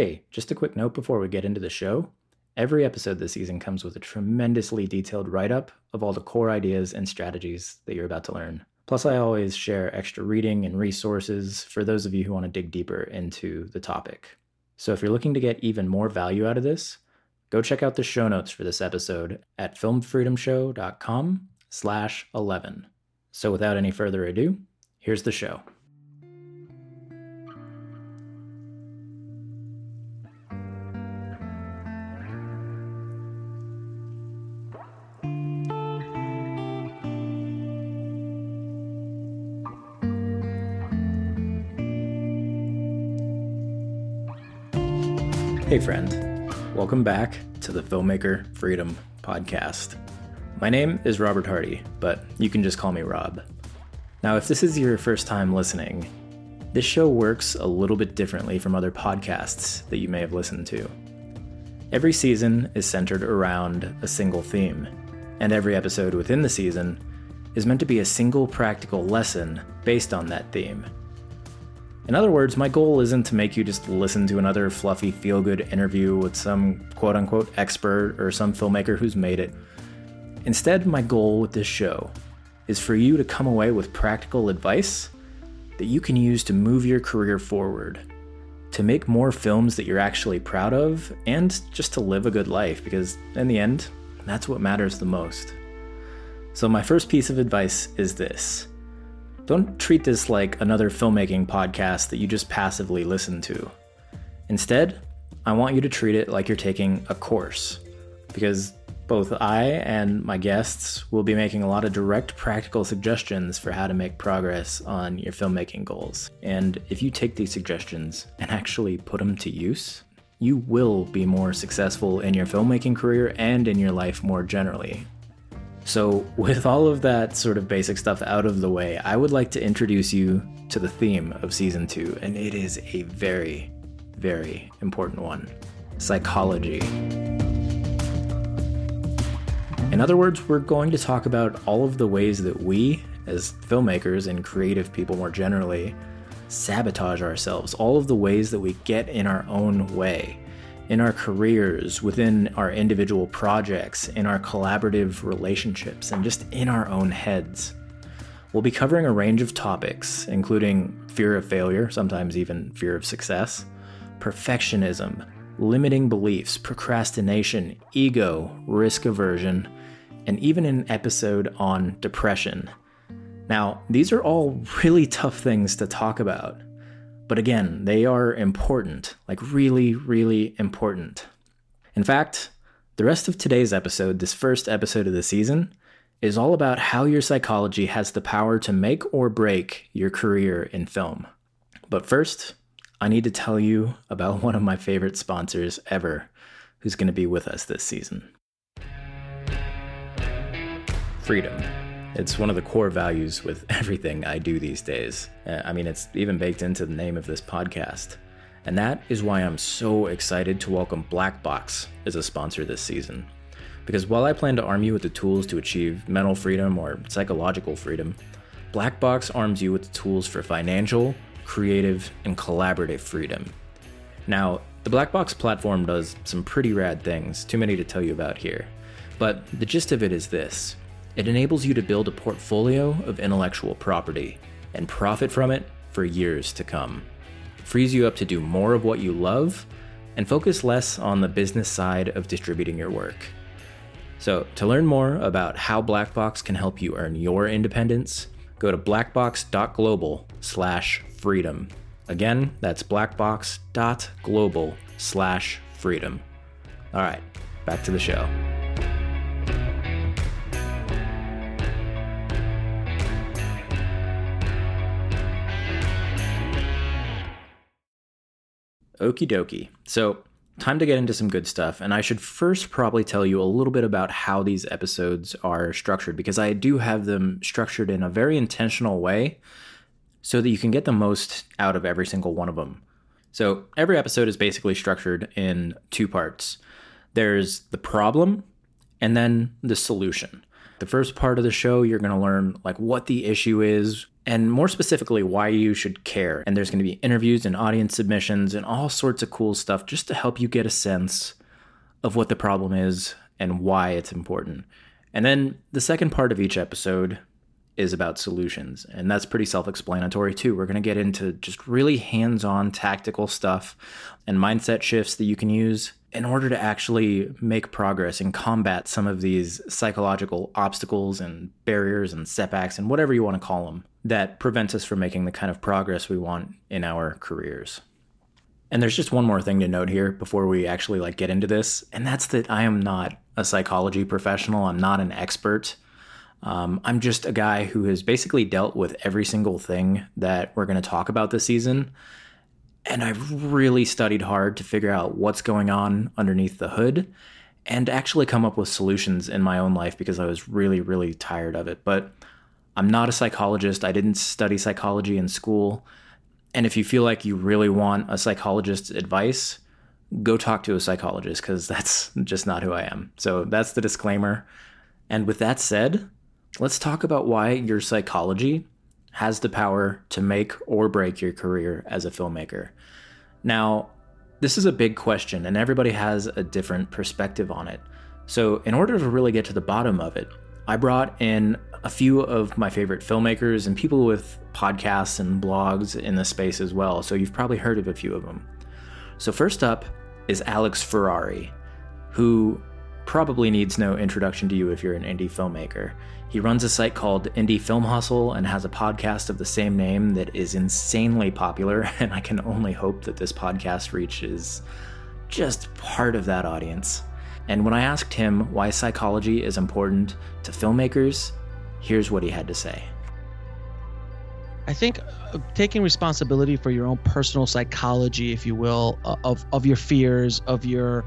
Hey, just a quick note before we get into the show. Every episode this season comes with a tremendously detailed write up of all the core ideas and strategies that you're about to learn. Plus, I always share extra reading and resources for those of you who want to dig deeper into the topic. So if you're looking to get even more value out of this, go check out the show notes for this episode at filmfreedomshow.com slash 11. So without any further ado, here's the show. Friend. Welcome back to the Filmmaker Freedom Podcast. My name is Robert Hardy, but you can just call me Rob. Now, if this is your first time listening, this show works a little bit differently from other podcasts that you may have listened to. Every season is centered around a single theme, and every episode within the season is meant to be a single practical lesson based on that theme. In other words, my goal isn't to make you just listen to another fluffy feel good interview with some quote unquote expert or some filmmaker who's made it. Instead, my goal with this show is for you to come away with practical advice that you can use to move your career forward, to make more films that you're actually proud of, and just to live a good life because, in the end, that's what matters the most. So, my first piece of advice is this don't treat this like another filmmaking podcast that you just passively listen to. Instead, I want you to treat it like you're taking a course, because both I and my guests will be making a lot of direct practical suggestions for how to make progress on your filmmaking goals. And if you take these suggestions and actually put them to use, you will be more successful in your filmmaking career and in your life more generally. So, with all of that sort of basic stuff out of the way, I would like to introduce you to the theme of season two, and it is a very, very important one psychology. In other words, we're going to talk about all of the ways that we, as filmmakers and creative people more generally, sabotage ourselves, all of the ways that we get in our own way in our careers, within our individual projects, in our collaborative relationships, and just in our own heads. We'll be covering a range of topics, including fear of failure, sometimes even fear of success, perfectionism, limiting beliefs, procrastination, ego, risk aversion, and even an episode on depression. Now, these are all really tough things to talk about. But again, they are important, like really, really important. In fact, the rest of today's episode, this first episode of the season, is all about how your psychology has the power to make or break your career in film. But first, I need to tell you about one of my favorite sponsors ever who's going to be with us this season Freedom. It's one of the core values with everything I do these days. Uh, I mean, it's even baked into the name of this podcast. And that is why I'm so excited to welcome Black Box as a sponsor this season. Because while I plan to arm you with the tools to achieve mental freedom or psychological freedom, Black Box arms you with the tools for financial, creative, and collaborative freedom. Now, the Black Box platform does some pretty rad things, too many to tell you about here. But the gist of it is this it enables you to build a portfolio of intellectual property and profit from it for years to come. It frees you up to do more of what you love and focus less on the business side of distributing your work. So, to learn more about how Blackbox can help you earn your independence, go to blackbox.global/freedom. Again, that's blackbox.global/freedom. All right, back to the show. Okie dokie. So, time to get into some good stuff. And I should first probably tell you a little bit about how these episodes are structured because I do have them structured in a very intentional way so that you can get the most out of every single one of them. So, every episode is basically structured in two parts there's the problem and then the solution. The first part of the show, you're going to learn like what the issue is and more specifically why you should care. And there's going to be interviews and audience submissions and all sorts of cool stuff just to help you get a sense of what the problem is and why it's important. And then the second part of each episode is about solutions. And that's pretty self explanatory too. We're going to get into just really hands on tactical stuff and mindset shifts that you can use in order to actually make progress and combat some of these psychological obstacles and barriers and setbacks and whatever you want to call them that prevent us from making the kind of progress we want in our careers. And there's just one more thing to note here before we actually like get into this, and that's that I am not a psychology professional. I'm not an expert. Um, I'm just a guy who has basically dealt with every single thing that we're going to talk about this season. And I've really studied hard to figure out what's going on underneath the hood and actually come up with solutions in my own life because I was really, really tired of it. But I'm not a psychologist. I didn't study psychology in school. And if you feel like you really want a psychologist's advice, go talk to a psychologist because that's just not who I am. So that's the disclaimer. And with that said, let's talk about why your psychology has the power to make or break your career as a filmmaker. Now, this is a big question, and everybody has a different perspective on it. So, in order to really get to the bottom of it, I brought in a few of my favorite filmmakers and people with podcasts and blogs in the space as well. So, you've probably heard of a few of them. So, first up is Alex Ferrari, who probably needs no introduction to you if you're an indie filmmaker. He runs a site called Indie Film Hustle and has a podcast of the same name that is insanely popular, and I can only hope that this podcast reaches just part of that audience. And when I asked him why psychology is important to filmmakers, here's what he had to say. I think uh, taking responsibility for your own personal psychology, if you will, uh, of, of your fears, of your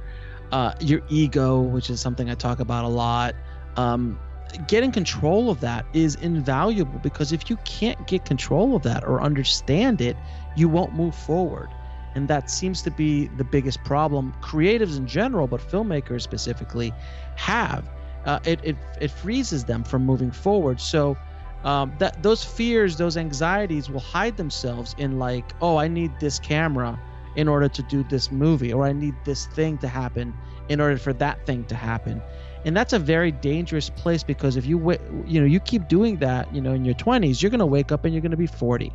uh, your ego, which is something I talk about a lot, um, getting control of that is invaluable because if you can't get control of that or understand it, you won't move forward. And that seems to be the biggest problem creatives in general, but filmmakers specifically have. Uh, it, it, it freezes them from moving forward. So um, that those fears, those anxieties will hide themselves in like, oh, I need this camera in order to do this movie, or I need this thing to happen in order for that thing to happen. And that's a very dangerous place because if you you know you keep doing that you know in your 20s you're going to wake up and you're going to be 40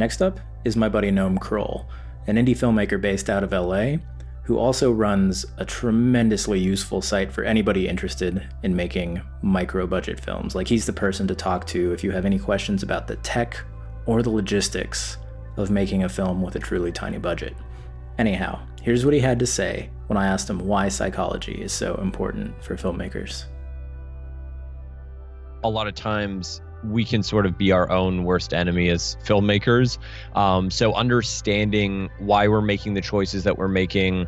next up is my buddy noam kroll an indie filmmaker based out of la who also runs a tremendously useful site for anybody interested in making micro budget films. Like he's the person to talk to if you have any questions about the tech or the logistics of making a film with a truly tiny budget anyhow here's what he had to say when I asked him why psychology is so important for filmmakers. A lot of times we can sort of be our own worst enemy as filmmakers. Um, so understanding why we're making the choices that we're making,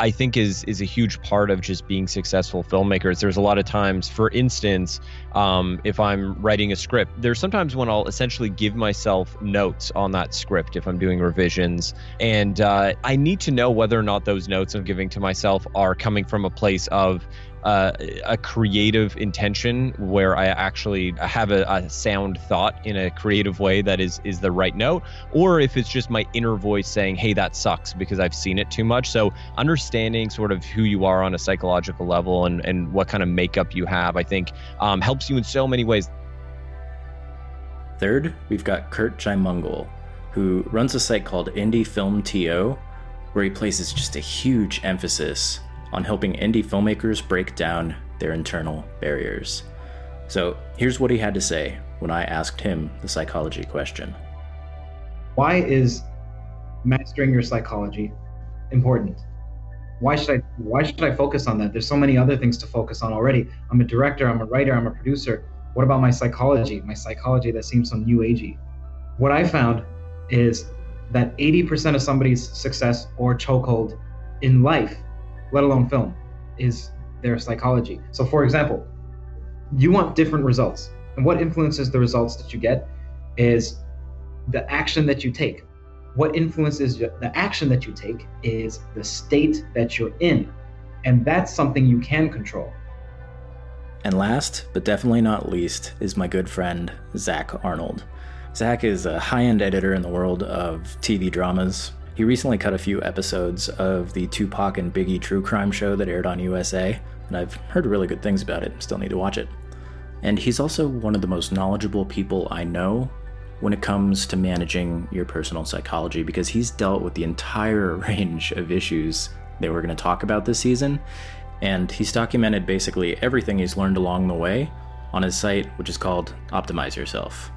I think is is a huge part of just being successful filmmakers. There's a lot of times, for instance, um, if I'm writing a script, there's sometimes when I'll essentially give myself notes on that script if I'm doing revisions, and uh, I need to know whether or not those notes I'm giving to myself are coming from a place of uh, a creative intention where I actually have a, a, sound thought in a creative way that is is the right note, or if it's just my inner voice saying, "Hey, that sucks," because I've seen it too much. So understanding sort of who you are on a psychological level and and what kind of makeup you have, I think, um, helps you in so many ways. Third, we've got Kurt Jaimungal, who runs a site called Indie Film TO, where he places just a huge emphasis on helping indie filmmakers break down their internal barriers. So here's what he had to say when I asked him the psychology question Why is mastering your psychology important? Why should I why should I focus on that? There's so many other things to focus on already. I'm a director, I'm a writer, I'm a producer. What about my psychology? My psychology that seems so new agey. What I found is that 80% of somebody's success or chokehold in life let alone film, is their psychology. So, for example, you want different results. And what influences the results that you get is the action that you take. What influences the action that you take is the state that you're in. And that's something you can control. And last, but definitely not least, is my good friend, Zach Arnold. Zach is a high end editor in the world of TV dramas. He recently cut a few episodes of the Tupac and Biggie true crime show that aired on USA, and I've heard really good things about it. Still need to watch it. And he's also one of the most knowledgeable people I know when it comes to managing your personal psychology because he's dealt with the entire range of issues that we're going to talk about this season. And he's documented basically everything he's learned along the way on his site, which is called Optimize Yourself.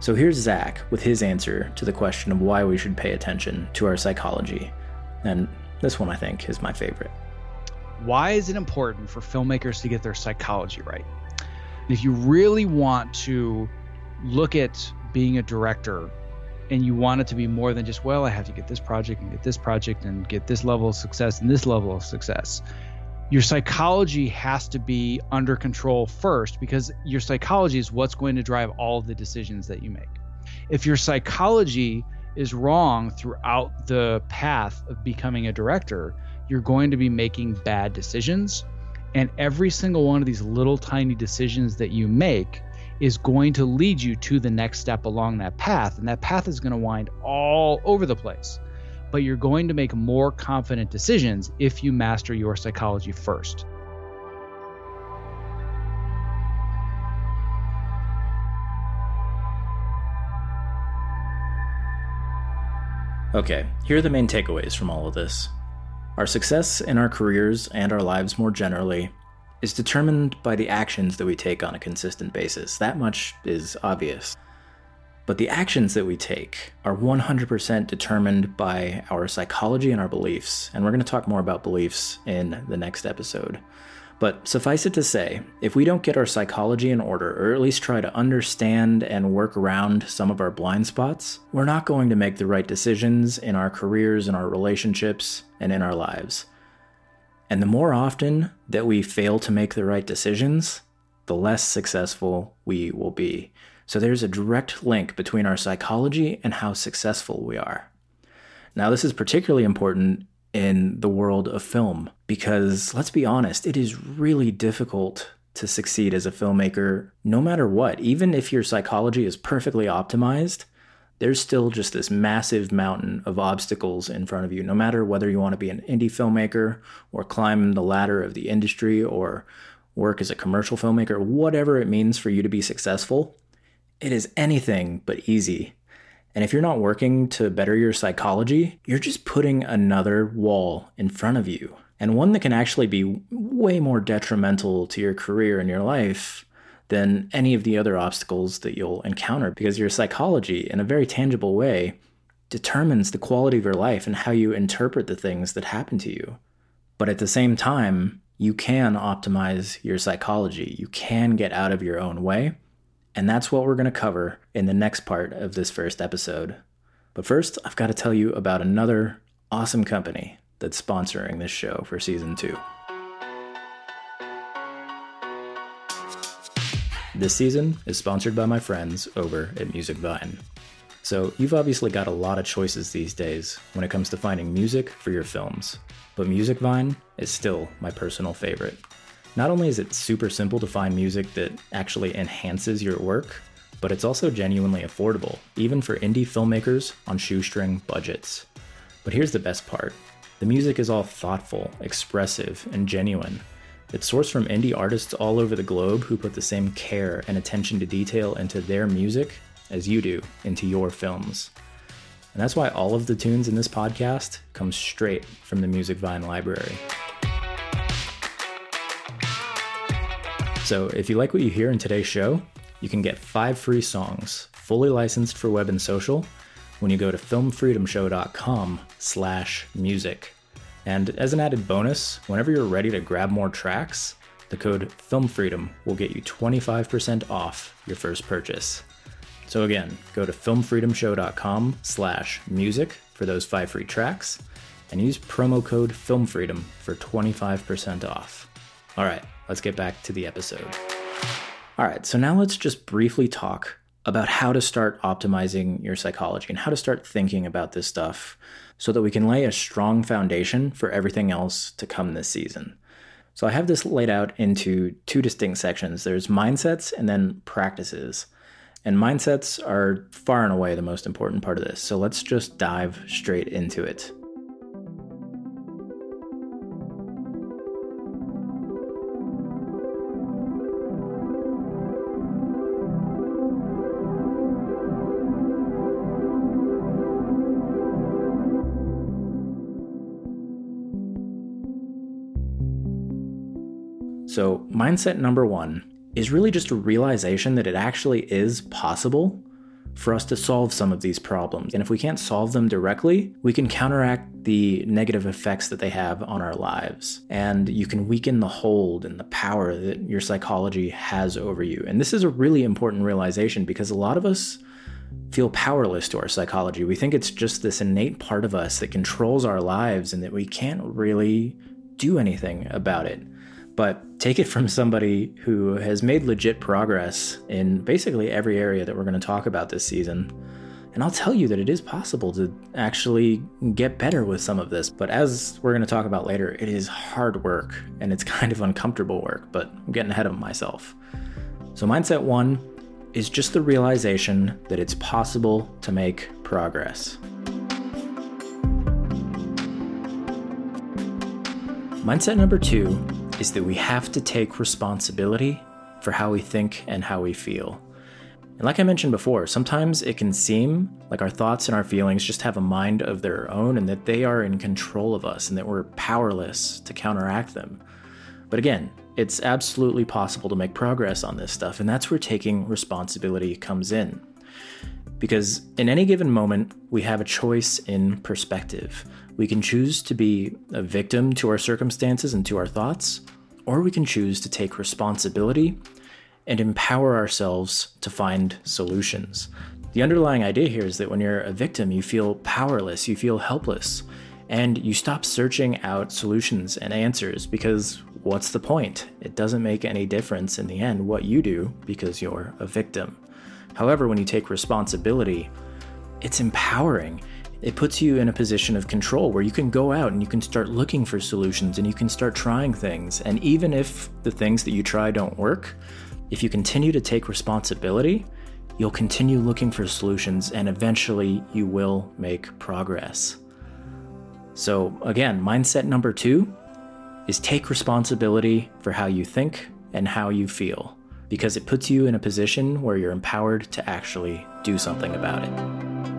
So here's Zach with his answer to the question of why we should pay attention to our psychology. And this one, I think, is my favorite. Why is it important for filmmakers to get their psychology right? if you really want to look at being a director and you want it to be more than just well i have to get this project and get this project and get this level of success and this level of success your psychology has to be under control first because your psychology is what's going to drive all of the decisions that you make if your psychology is wrong throughout the path of becoming a director you're going to be making bad decisions and every single one of these little tiny decisions that you make is going to lead you to the next step along that path. And that path is going to wind all over the place. But you're going to make more confident decisions if you master your psychology first. Okay, here are the main takeaways from all of this. Our success in our careers and our lives more generally is determined by the actions that we take on a consistent basis. That much is obvious. But the actions that we take are 100% determined by our psychology and our beliefs. And we're going to talk more about beliefs in the next episode. But suffice it to say, if we don't get our psychology in order, or at least try to understand and work around some of our blind spots, we're not going to make the right decisions in our careers, in our relationships, and in our lives. And the more often that we fail to make the right decisions, the less successful we will be. So there's a direct link between our psychology and how successful we are. Now, this is particularly important in the world of film because let's be honest, it is really difficult to succeed as a filmmaker no matter what. Even if your psychology is perfectly optimized, there's still just this massive mountain of obstacles in front of you, no matter whether you want to be an indie filmmaker or climb the ladder of the industry or work as a commercial filmmaker, whatever it means for you to be successful, it is anything but easy. And if you're not working to better your psychology, you're just putting another wall in front of you, and one that can actually be way more detrimental to your career and your life than any of the other obstacles that you'll encounter because your psychology, in a very tangible way, determines the quality of your life and how you interpret the things that happen to you. But at the same time, you can optimize your psychology. You can get out of your own way. And that's what we're going to cover in the next part of this first episode. But first, I've got to tell you about another awesome company that's sponsoring this show for season two. This season is sponsored by my friends over at Music Vine. So, you've obviously got a lot of choices these days when it comes to finding music for your films, but Music Vine is still my personal favorite. Not only is it super simple to find music that actually enhances your work, but it's also genuinely affordable, even for indie filmmakers on shoestring budgets. But here's the best part the music is all thoughtful, expressive, and genuine, it's sourced from indie artists all over the globe who put the same care and attention to detail into their music as you do into your films. And that's why all of the tunes in this podcast come straight from the Music Vine library. So if you like what you hear in today's show, you can get five free songs, fully licensed for web and social, when you go to filmfreedomshow.com slash music. And as an added bonus, whenever you're ready to grab more tracks, the code FilmFreedom will get you 25% off your first purchase. So again, go to filmfreedomshow.com slash music for those five free tracks and use promo code FilmFreedom for 25% off. All right, let's get back to the episode. All right, so now let's just briefly talk about how to start optimizing your psychology and how to start thinking about this stuff so that we can lay a strong foundation for everything else to come this season. So I have this laid out into two distinct sections there's mindsets and then practices. And mindsets are far and away the most important part of this. So let's just dive straight into it. So, mindset number one is really just a realization that it actually is possible for us to solve some of these problems. And if we can't solve them directly, we can counteract the negative effects that they have on our lives. And you can weaken the hold and the power that your psychology has over you. And this is a really important realization because a lot of us feel powerless to our psychology. We think it's just this innate part of us that controls our lives and that we can't really do anything about it but take it from somebody who has made legit progress in basically every area that we're going to talk about this season. And I'll tell you that it is possible to actually get better with some of this. But as we're going to talk about later, it is hard work and it's kind of uncomfortable work, but I'm getting ahead of myself. So, mindset one is just the realization that it's possible to make progress. Mindset number two is that we have to take responsibility for how we think and how we feel. And like I mentioned before, sometimes it can seem like our thoughts and our feelings just have a mind of their own and that they are in control of us and that we're powerless to counteract them. But again, it's absolutely possible to make progress on this stuff, and that's where taking responsibility comes in. Because in any given moment, we have a choice in perspective. We can choose to be a victim to our circumstances and to our thoughts, or we can choose to take responsibility and empower ourselves to find solutions. The underlying idea here is that when you're a victim, you feel powerless, you feel helpless, and you stop searching out solutions and answers because what's the point? It doesn't make any difference in the end what you do because you're a victim. However, when you take responsibility, it's empowering. It puts you in a position of control where you can go out and you can start looking for solutions and you can start trying things. And even if the things that you try don't work, if you continue to take responsibility, you'll continue looking for solutions and eventually you will make progress. So, again, mindset number two is take responsibility for how you think and how you feel because it puts you in a position where you're empowered to actually do something about it.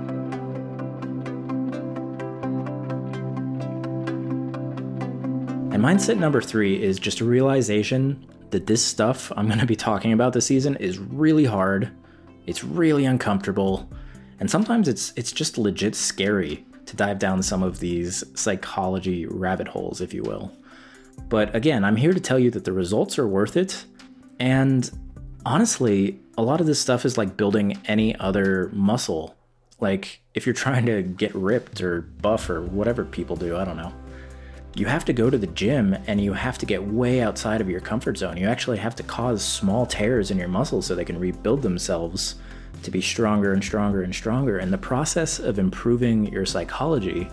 And mindset number three is just a realization that this stuff I'm going to be talking about this season is really hard, it's really uncomfortable, and sometimes it's it's just legit scary to dive down some of these psychology rabbit holes, if you will. But again, I'm here to tell you that the results are worth it and honestly, a lot of this stuff is like building any other muscle. Like if you're trying to get ripped or buff or whatever people do, I don't know. You have to go to the gym and you have to get way outside of your comfort zone. You actually have to cause small tears in your muscles so they can rebuild themselves to be stronger and stronger and stronger. And the process of improving your psychology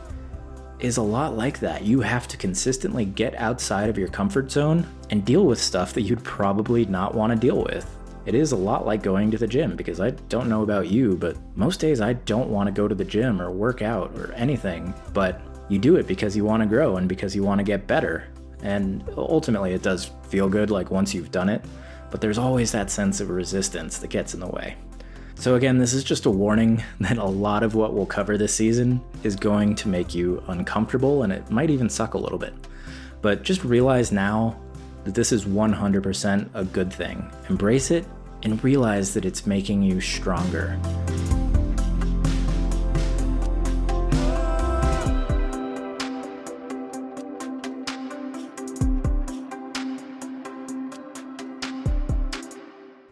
is a lot like that. You have to consistently get outside of your comfort zone and deal with stuff that you'd probably not want to deal with. It is a lot like going to the gym because I don't know about you, but most days I don't want to go to the gym or work out or anything, but you do it because you want to grow and because you want to get better. And ultimately, it does feel good like once you've done it, but there's always that sense of resistance that gets in the way. So, again, this is just a warning that a lot of what we'll cover this season is going to make you uncomfortable and it might even suck a little bit. But just realize now that this is 100% a good thing. Embrace it and realize that it's making you stronger.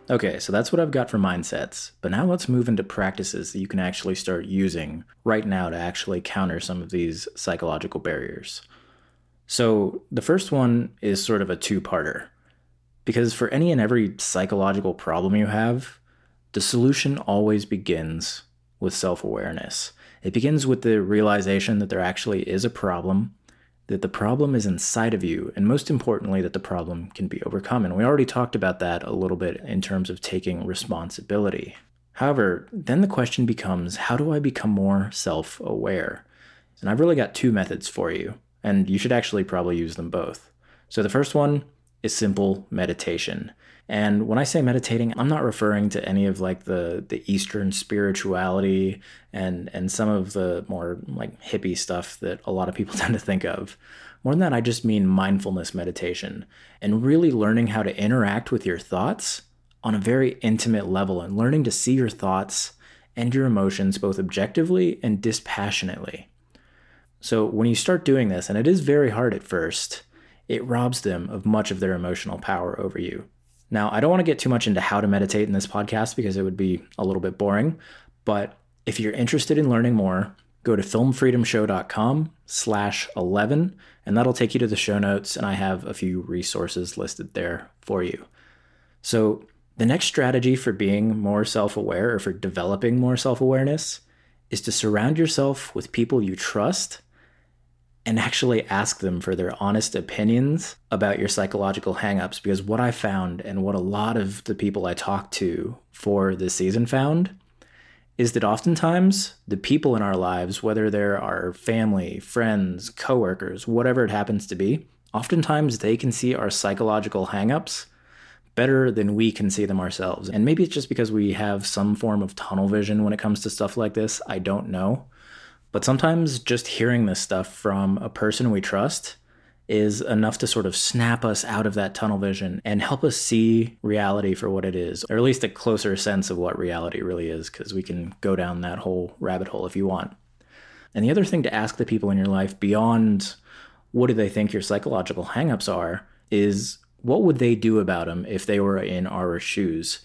Okay, so that's what I've got for mindsets. But now let's move into practices that you can actually start using right now to actually counter some of these psychological barriers. So the first one is sort of a two parter. Because for any and every psychological problem you have, the solution always begins with self awareness. It begins with the realization that there actually is a problem that the problem is inside of you, and most importantly, that the problem can be overcome. And we already talked about that a little bit in terms of taking responsibility. However, then the question becomes how do I become more self aware? And I've really got two methods for you, and you should actually probably use them both. So the first one is simple meditation. And when I say meditating, I'm not referring to any of like the the Eastern spirituality and and some of the more like hippie stuff that a lot of people tend to think of. More than that, I just mean mindfulness meditation and really learning how to interact with your thoughts on a very intimate level and learning to see your thoughts and your emotions both objectively and dispassionately. So when you start doing this, and it is very hard at first, it robs them of much of their emotional power over you. Now, I don't want to get too much into how to meditate in this podcast because it would be a little bit boring, but if you're interested in learning more, go to filmfreedomshow.com slash 11 and that'll take you to the show notes and I have a few resources listed there for you. So the next strategy for being more self-aware or for developing more self-awareness is to surround yourself with people you trust and actually ask them for their honest opinions about your psychological hangups. Because what I found, and what a lot of the people I talked to for this season found, is that oftentimes the people in our lives, whether they're our family, friends, coworkers, whatever it happens to be, oftentimes they can see our psychological hangups better than we can see them ourselves. And maybe it's just because we have some form of tunnel vision when it comes to stuff like this. I don't know. But sometimes just hearing this stuff from a person we trust is enough to sort of snap us out of that tunnel vision and help us see reality for what it is, or at least a closer sense of what reality really is, because we can go down that whole rabbit hole if you want. And the other thing to ask the people in your life beyond what do they think your psychological hangups are is what would they do about them if they were in our shoes?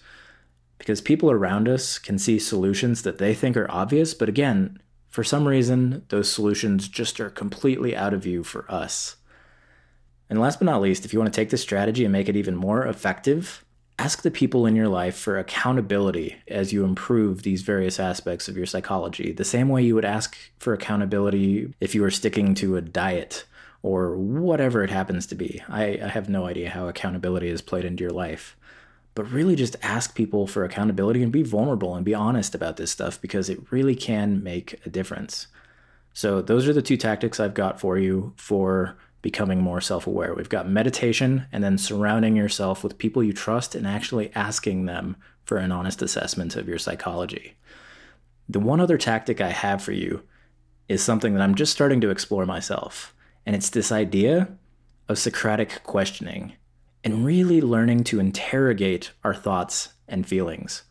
Because people around us can see solutions that they think are obvious, but again, for some reason, those solutions just are completely out of view for us. And last but not least, if you want to take this strategy and make it even more effective, ask the people in your life for accountability as you improve these various aspects of your psychology, the same way you would ask for accountability if you were sticking to a diet or whatever it happens to be. I, I have no idea how accountability is played into your life but really just ask people for accountability and be vulnerable and be honest about this stuff because it really can make a difference. So, those are the two tactics I've got for you for becoming more self aware. We've got meditation and then surrounding yourself with people you trust and actually asking them for an honest assessment of your psychology. The one other tactic I have for you is something that I'm just starting to explore myself, and it's this idea of Socratic questioning and really learning to interrogate our thoughts and feelings.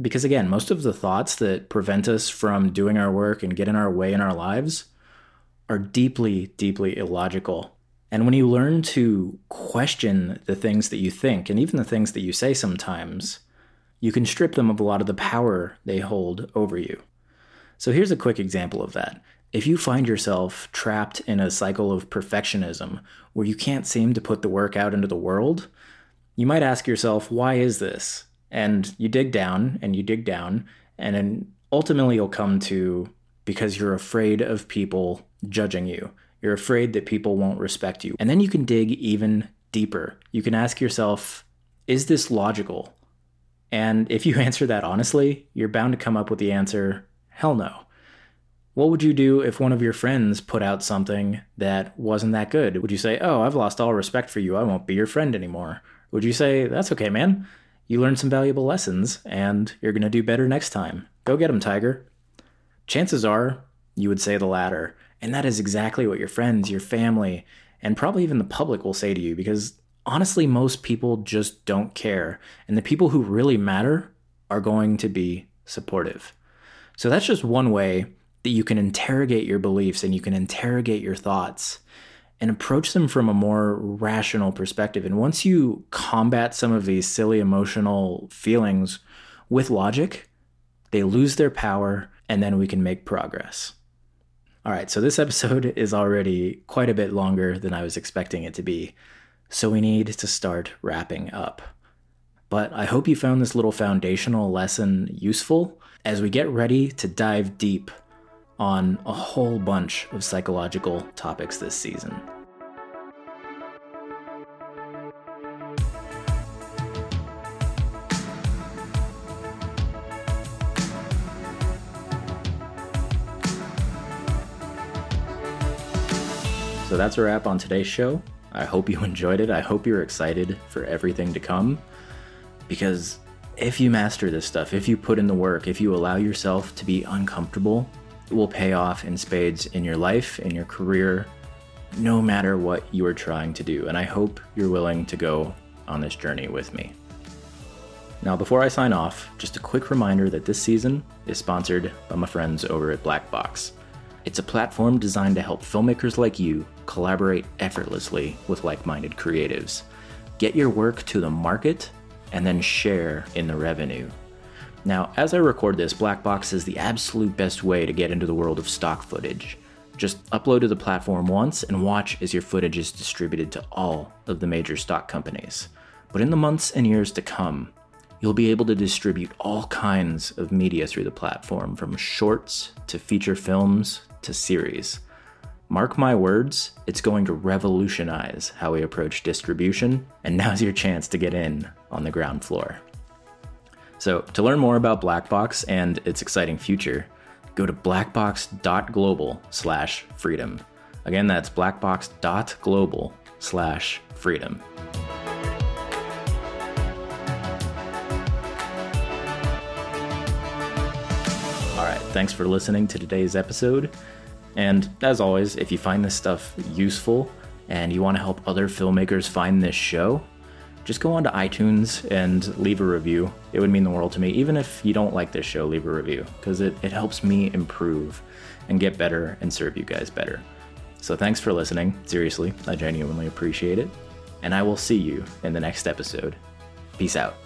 Because again, most of the thoughts that prevent us from doing our work and get in our way in our lives are deeply, deeply illogical. And when you learn to question the things that you think and even the things that you say sometimes, you can strip them of a lot of the power they hold over you. So here's a quick example of that. If you find yourself trapped in a cycle of perfectionism where you can't seem to put the work out into the world, you might ask yourself, why is this? And you dig down and you dig down, and then ultimately you'll come to because you're afraid of people judging you. You're afraid that people won't respect you. And then you can dig even deeper. You can ask yourself, is this logical? And if you answer that honestly, you're bound to come up with the answer, hell no. What would you do if one of your friends put out something that wasn't that good? Would you say, Oh, I've lost all respect for you. I won't be your friend anymore? Would you say, That's okay, man. You learned some valuable lessons and you're going to do better next time. Go get 'em, Tiger. Chances are you would say the latter. And that is exactly what your friends, your family, and probably even the public will say to you because honestly, most people just don't care. And the people who really matter are going to be supportive. So that's just one way that you can interrogate your beliefs and you can interrogate your thoughts and approach them from a more rational perspective. And once you combat some of these silly emotional feelings with logic, they lose their power and then we can make progress. All right, so this episode is already quite a bit longer than I was expecting it to be, so we need to start wrapping up. But I hope you found this little foundational lesson useful as we get ready to dive deep on a whole bunch of psychological topics this season. So that's a wrap on today's show. I hope you enjoyed it. I hope you're excited for everything to come. Because if you master this stuff, if you put in the work, if you allow yourself to be uncomfortable, will pay off in spades in your life, in your career, no matter what you are trying to do. And I hope you're willing to go on this journey with me. Now, before I sign off, just a quick reminder that this season is sponsored by my friends over at Black Box. It's a platform designed to help filmmakers like you collaborate effortlessly with like minded creatives. Get your work to the market and then share in the revenue. Now, as I record this, Black Box is the absolute best way to get into the world of stock footage. Just upload to the platform once and watch as your footage is distributed to all of the major stock companies. But in the months and years to come, you'll be able to distribute all kinds of media through the platform, from shorts to feature films to series. Mark my words, it's going to revolutionize how we approach distribution, and now's your chance to get in on the ground floor. So, to learn more about Blackbox and its exciting future, go to blackbox.global/freedom. Again, that's blackbox.global/freedom. All right, thanks for listening to today's episode. And as always, if you find this stuff useful and you want to help other filmmakers find this show, just go on to iTunes and leave a review. It would mean the world to me. Even if you don't like this show, leave a review because it, it helps me improve and get better and serve you guys better. So thanks for listening. Seriously, I genuinely appreciate it. And I will see you in the next episode. Peace out.